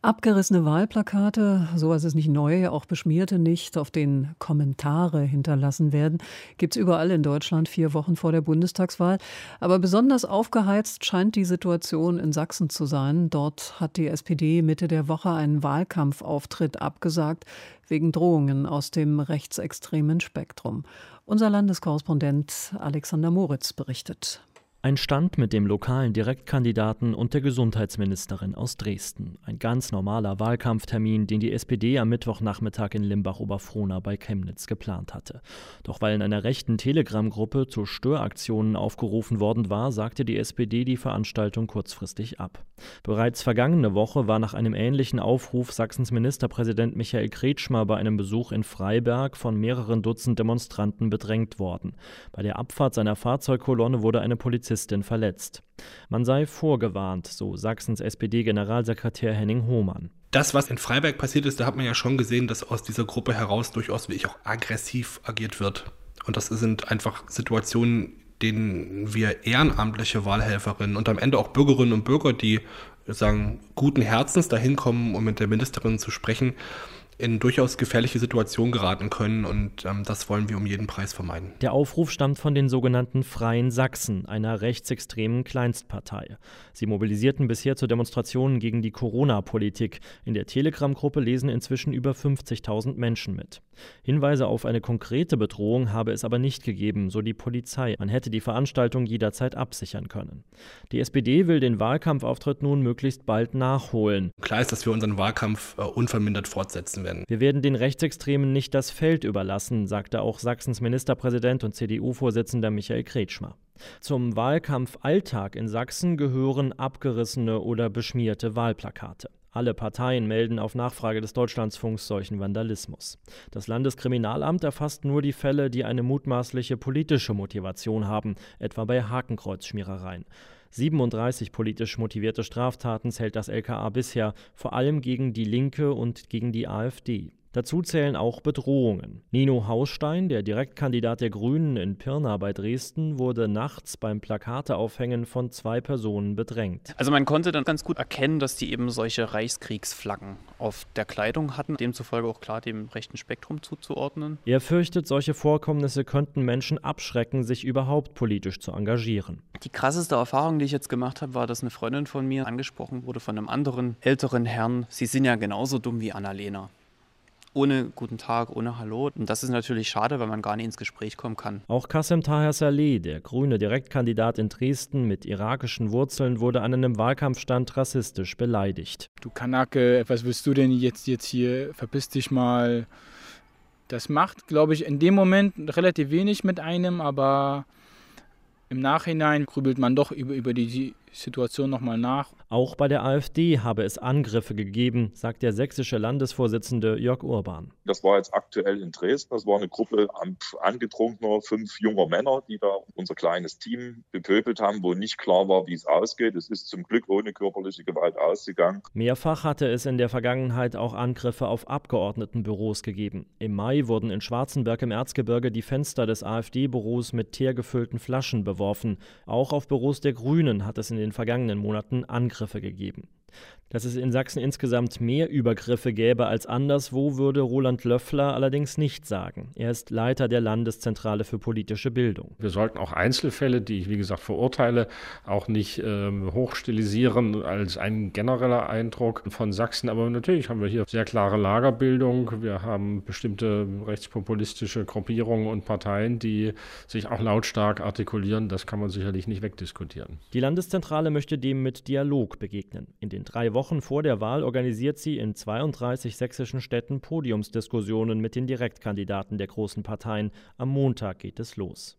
Abgerissene Wahlplakate, sowas ist nicht neu, auch beschmierte nicht, auf denen Kommentare hinterlassen werden, gibt es überall in Deutschland vier Wochen vor der Bundestagswahl. Aber besonders aufgeheizt scheint die Situation in Sachsen zu sein. Dort hat die SPD Mitte der Woche einen Wahlkampfauftritt abgesagt, wegen Drohungen aus dem rechtsextremen Spektrum. Unser Landeskorrespondent Alexander Moritz berichtet. Ein Stand mit dem lokalen Direktkandidaten und der Gesundheitsministerin aus Dresden. Ein ganz normaler Wahlkampftermin, den die SPD am Mittwochnachmittag in Limbach-Oberfrohna bei Chemnitz geplant hatte. Doch weil in einer rechten Telegram-Gruppe zu Störaktionen aufgerufen worden war, sagte die SPD die Veranstaltung kurzfristig ab. Bereits vergangene Woche war nach einem ähnlichen Aufruf Sachsens Ministerpräsident Michael Kretschmer bei einem Besuch in Freiberg von mehreren Dutzend Demonstranten bedrängt worden. Bei der Abfahrt seiner Fahrzeugkolonne wurde eine Polizei Polizistin verletzt. Man sei vorgewarnt, so Sachsens SPD-Generalsekretär Henning Hohmann. Das, was in Freiberg passiert ist, da hat man ja schon gesehen, dass aus dieser Gruppe heraus durchaus wie ich auch aggressiv agiert wird. Und das sind einfach Situationen, denen wir ehrenamtliche Wahlhelferinnen und am Ende auch Bürgerinnen und Bürger, die sagen, guten Herzens dahin kommen, um mit der Ministerin zu sprechen, in durchaus gefährliche Situationen geraten können und ähm, das wollen wir um jeden Preis vermeiden. Der Aufruf stammt von den sogenannten Freien Sachsen, einer rechtsextremen Kleinstpartei. Sie mobilisierten bisher zu Demonstrationen gegen die Corona-Politik. In der Telegram-Gruppe lesen inzwischen über 50.000 Menschen mit. Hinweise auf eine konkrete Bedrohung habe es aber nicht gegeben, so die Polizei. Man hätte die Veranstaltung jederzeit absichern können. Die SPD will den Wahlkampfauftritt nun möglichst bald nachholen. Klar ist, dass wir unseren Wahlkampf äh, unvermindert fortsetzen werden. Wir werden den Rechtsextremen nicht das Feld überlassen, sagte auch Sachsens Ministerpräsident und CDU-Vorsitzender Michael Kretschmer. Zum Wahlkampfalltag in Sachsen gehören abgerissene oder beschmierte Wahlplakate. Alle Parteien melden auf Nachfrage des Deutschlandsfunks solchen Vandalismus. Das Landeskriminalamt erfasst nur die Fälle, die eine mutmaßliche politische Motivation haben, etwa bei Hakenkreuzschmierereien. 37 politisch motivierte Straftaten zählt das LKA bisher, vor allem gegen die Linke und gegen die AfD. Dazu zählen auch Bedrohungen. Nino Hausstein, der Direktkandidat der Grünen in Pirna bei Dresden, wurde nachts beim Plakateaufhängen von zwei Personen bedrängt. Also man konnte dann ganz gut erkennen, dass die eben solche Reichskriegsflaggen auf der Kleidung hatten, demzufolge auch klar dem rechten Spektrum zuzuordnen. Er fürchtet, solche Vorkommnisse könnten Menschen abschrecken, sich überhaupt politisch zu engagieren. Die krasseste Erfahrung, die ich jetzt gemacht habe, war, dass eine Freundin von mir angesprochen wurde von einem anderen älteren Herrn. Sie sind ja genauso dumm wie Annalena ohne guten Tag, ohne Hallo. Und das ist natürlich schade, weil man gar nicht ins Gespräch kommen kann. Auch Kassem Taher Saleh, der grüne Direktkandidat in Dresden mit irakischen Wurzeln, wurde an einem Wahlkampfstand rassistisch beleidigt. Du Kanake, was willst du denn jetzt, jetzt hier? Verpiss dich mal. Das macht, glaube ich, in dem Moment relativ wenig mit einem, aber im Nachhinein grübelt man doch über, über die Situation nochmal nach. Auch bei der AfD habe es Angriffe gegeben, sagt der sächsische Landesvorsitzende Jörg Urban. Das war jetzt aktuell in Dresden. Das war eine Gruppe angetrunkener, fünf junger Männer, die da unser kleines Team bepöbelt haben, wo nicht klar war, wie es ausgeht. Es ist zum Glück ohne körperliche Gewalt ausgegangen. Mehrfach hatte es in der Vergangenheit auch Angriffe auf Abgeordnetenbüros gegeben. Im Mai wurden in Schwarzenberg im Erzgebirge die Fenster des AfD-Büros mit teergefüllten Flaschen beworfen. Auch auf Büros der Grünen hat es in den vergangenen Monaten Angriffe gegeben. Dass es in Sachsen insgesamt mehr Übergriffe gäbe als anderswo, würde Roland Löffler allerdings nicht sagen. Er ist Leiter der Landeszentrale für politische Bildung. Wir sollten auch Einzelfälle, die ich wie gesagt verurteile, auch nicht ähm, hochstilisieren als ein genereller Eindruck von Sachsen. Aber natürlich haben wir hier sehr klare Lagerbildung. Wir haben bestimmte rechtspopulistische Gruppierungen und Parteien, die sich auch lautstark artikulieren. Das kann man sicherlich nicht wegdiskutieren. Die Landeszentrale möchte dem mit Dialog begegnen. In den drei Wochen vor der Wahl organisiert sie in 32 sächsischen Städten Podiumsdiskussionen mit den Direktkandidaten der großen Parteien. Am Montag geht es los.